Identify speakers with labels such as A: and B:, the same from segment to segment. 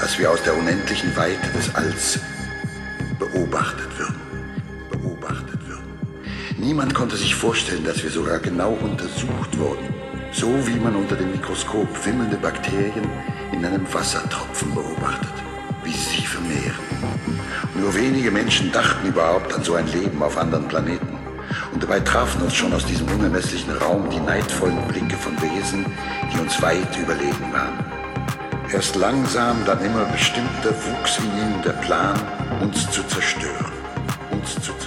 A: Dass wir aus der unendlichen Weite des Alls beobachtet würden. Beobachtet würden. Niemand konnte sich vorstellen, dass wir sogar genau untersucht wurden, so wie man unter dem Mikroskop wimmelnde Bakterien in einem Wassertropfen beobachtet, wie sie sich vermehren. Nur wenige Menschen dachten überhaupt an so ein Leben auf anderen Planeten. Und dabei trafen uns schon aus diesem unermesslichen Raum die neidvollen Blicke von Wesen, die uns weit überlegen waren. Erst langsam, dann immer bestimmter wuchs in ihnen der Plan, uns zu zerstören. Uns zu zerstören.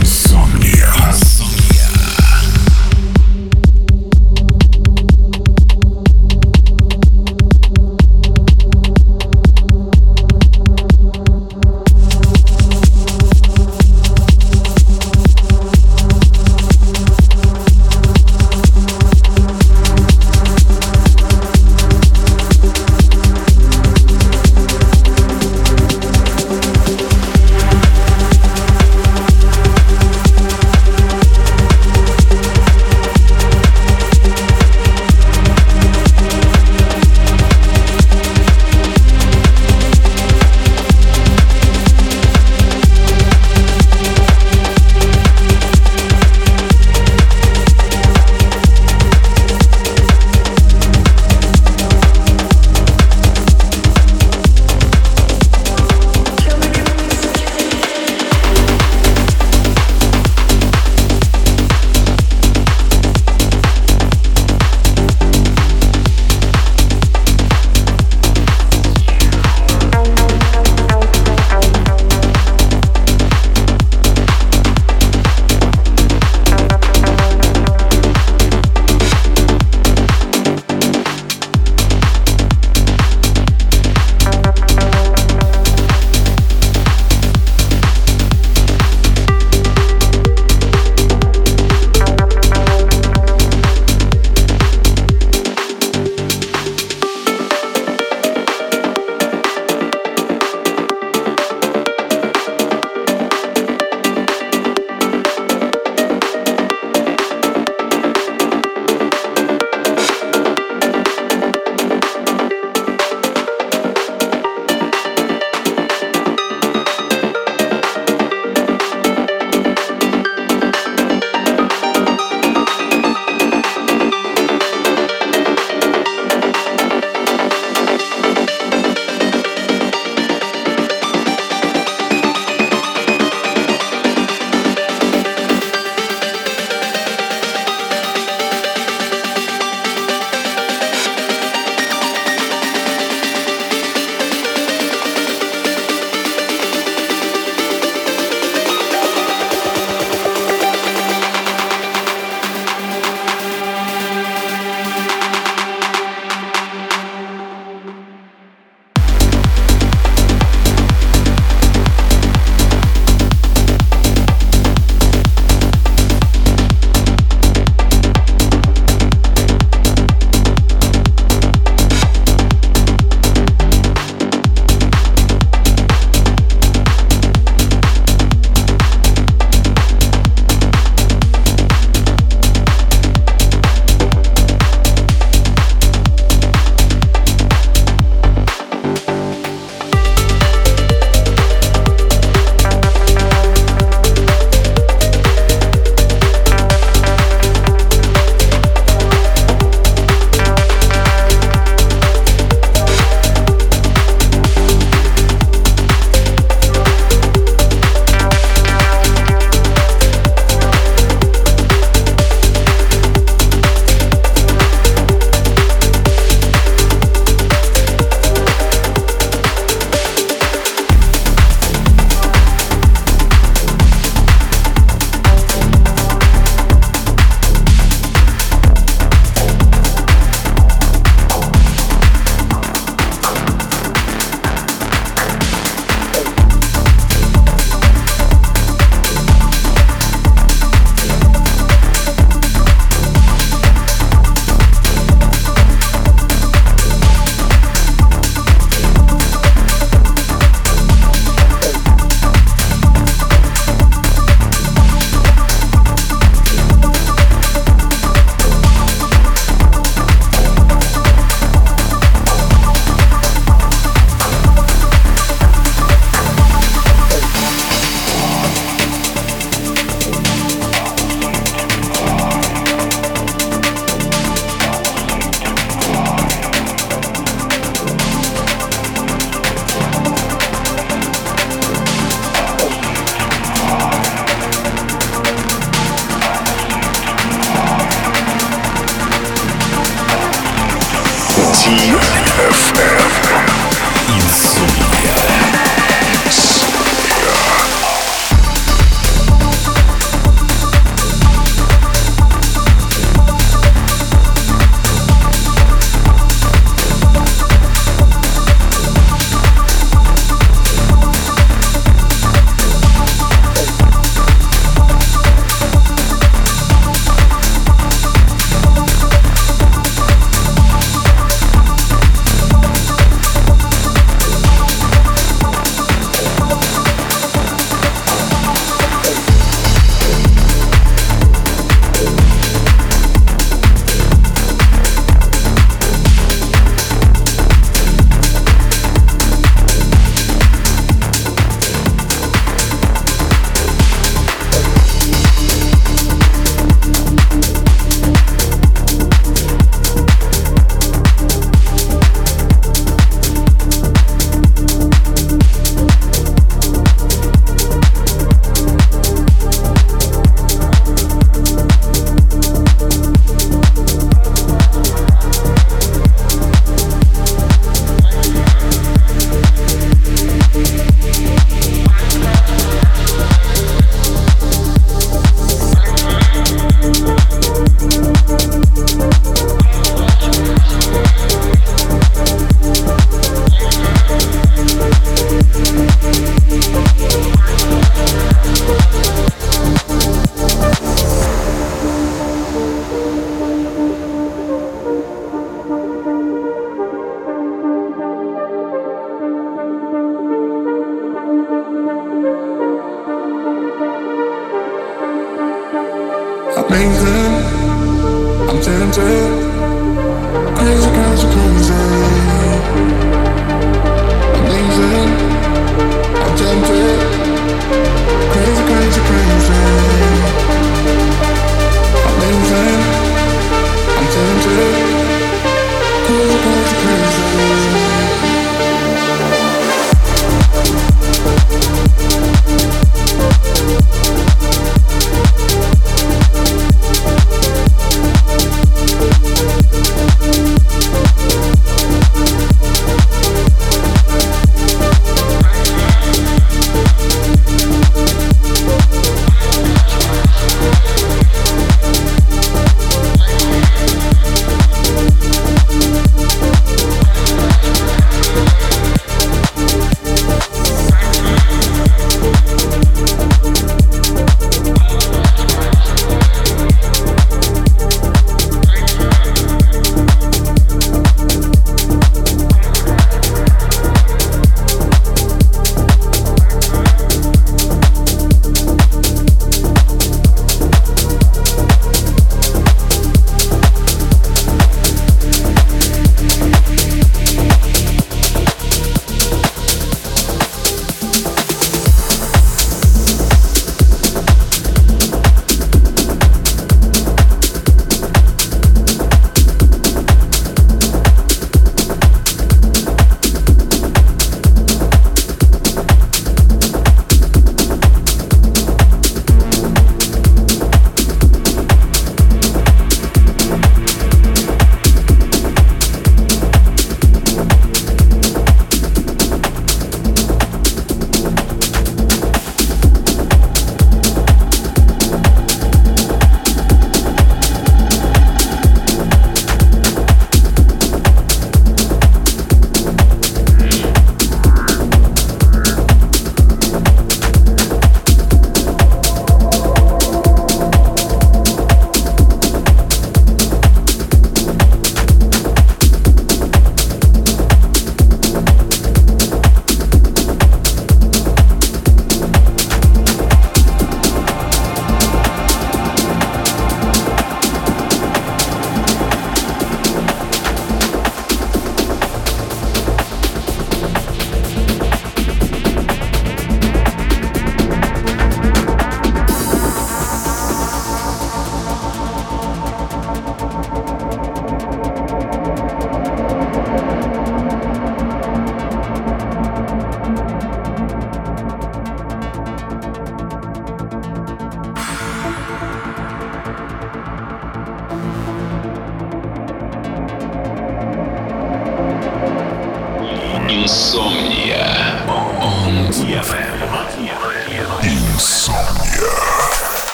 B: Insomnia.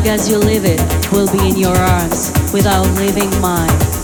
C: Long as you live it, will be in your arms without leaving mine.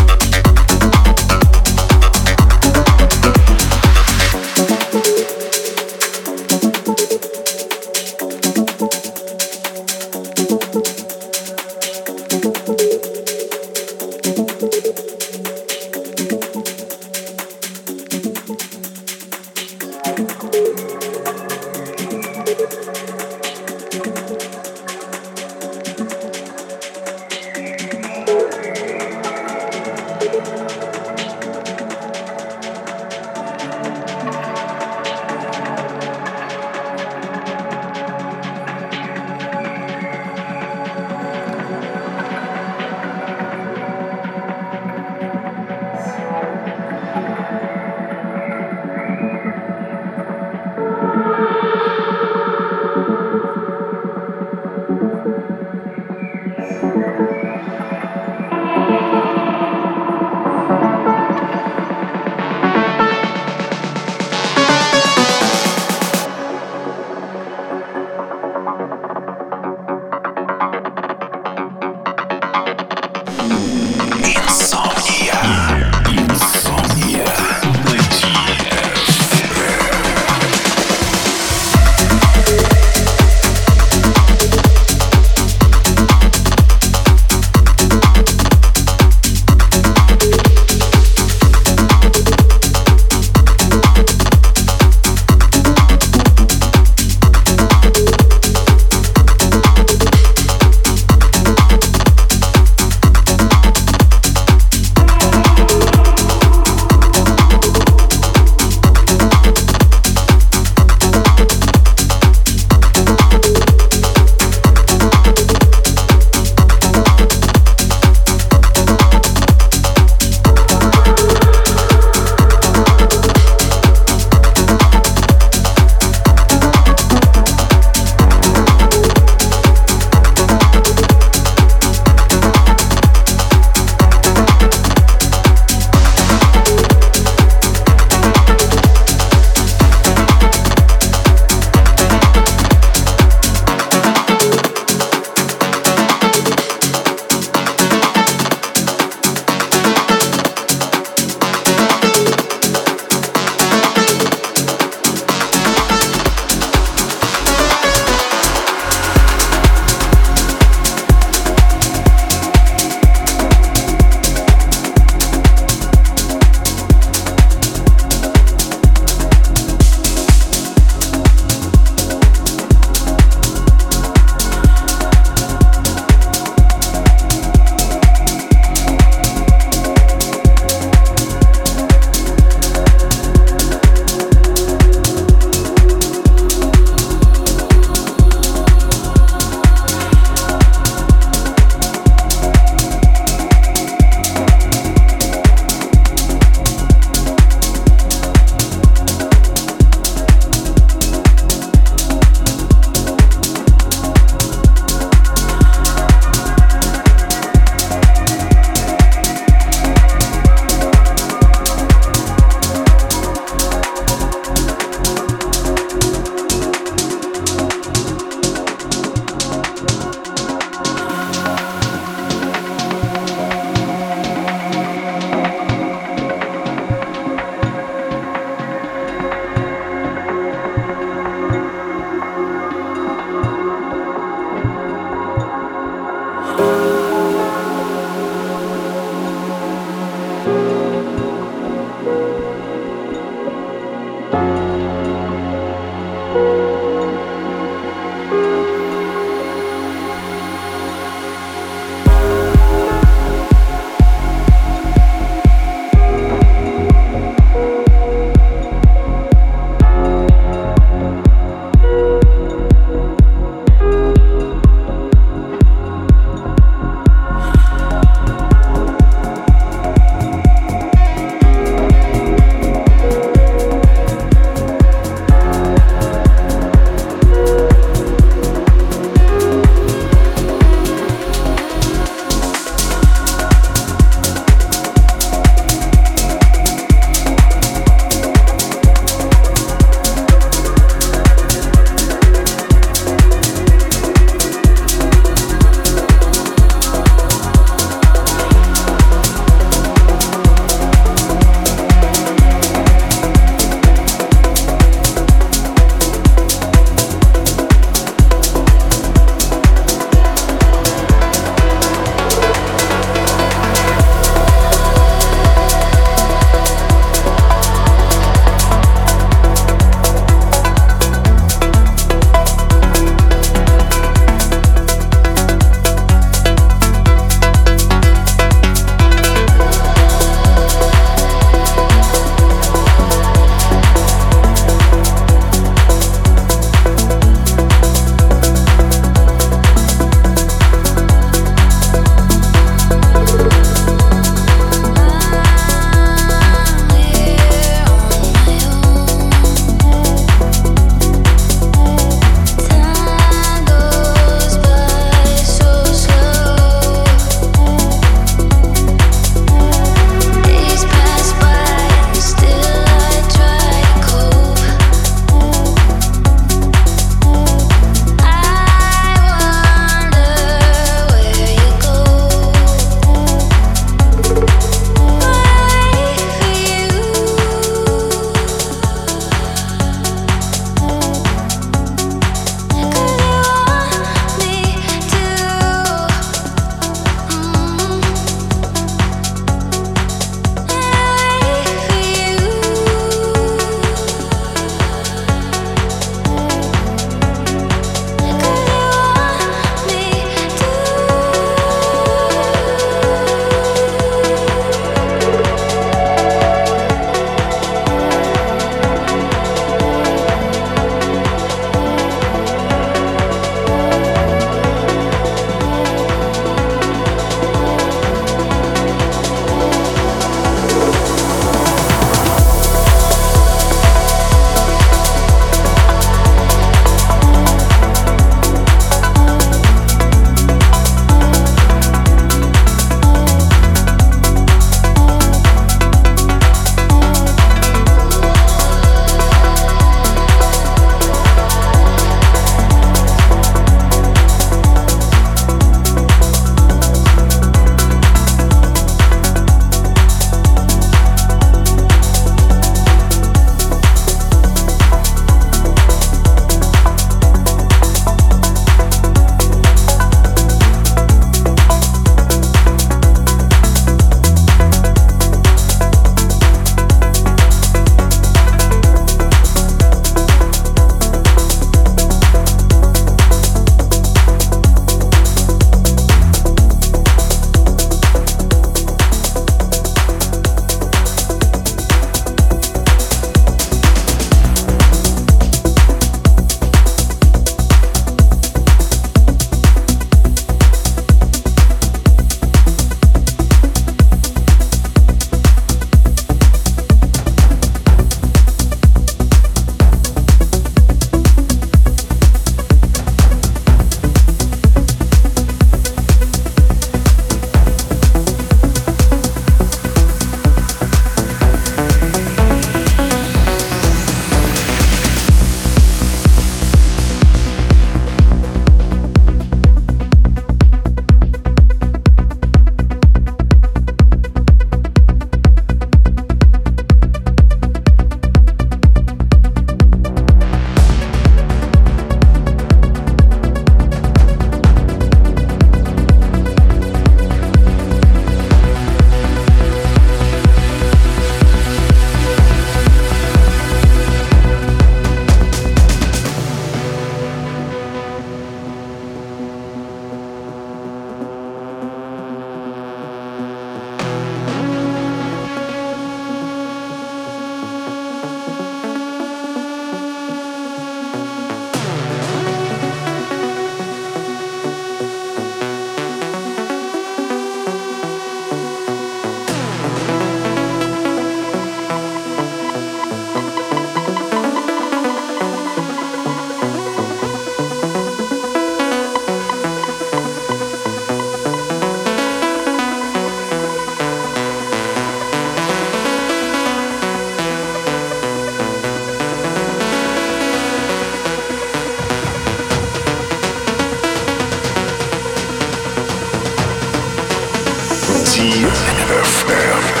D: FM.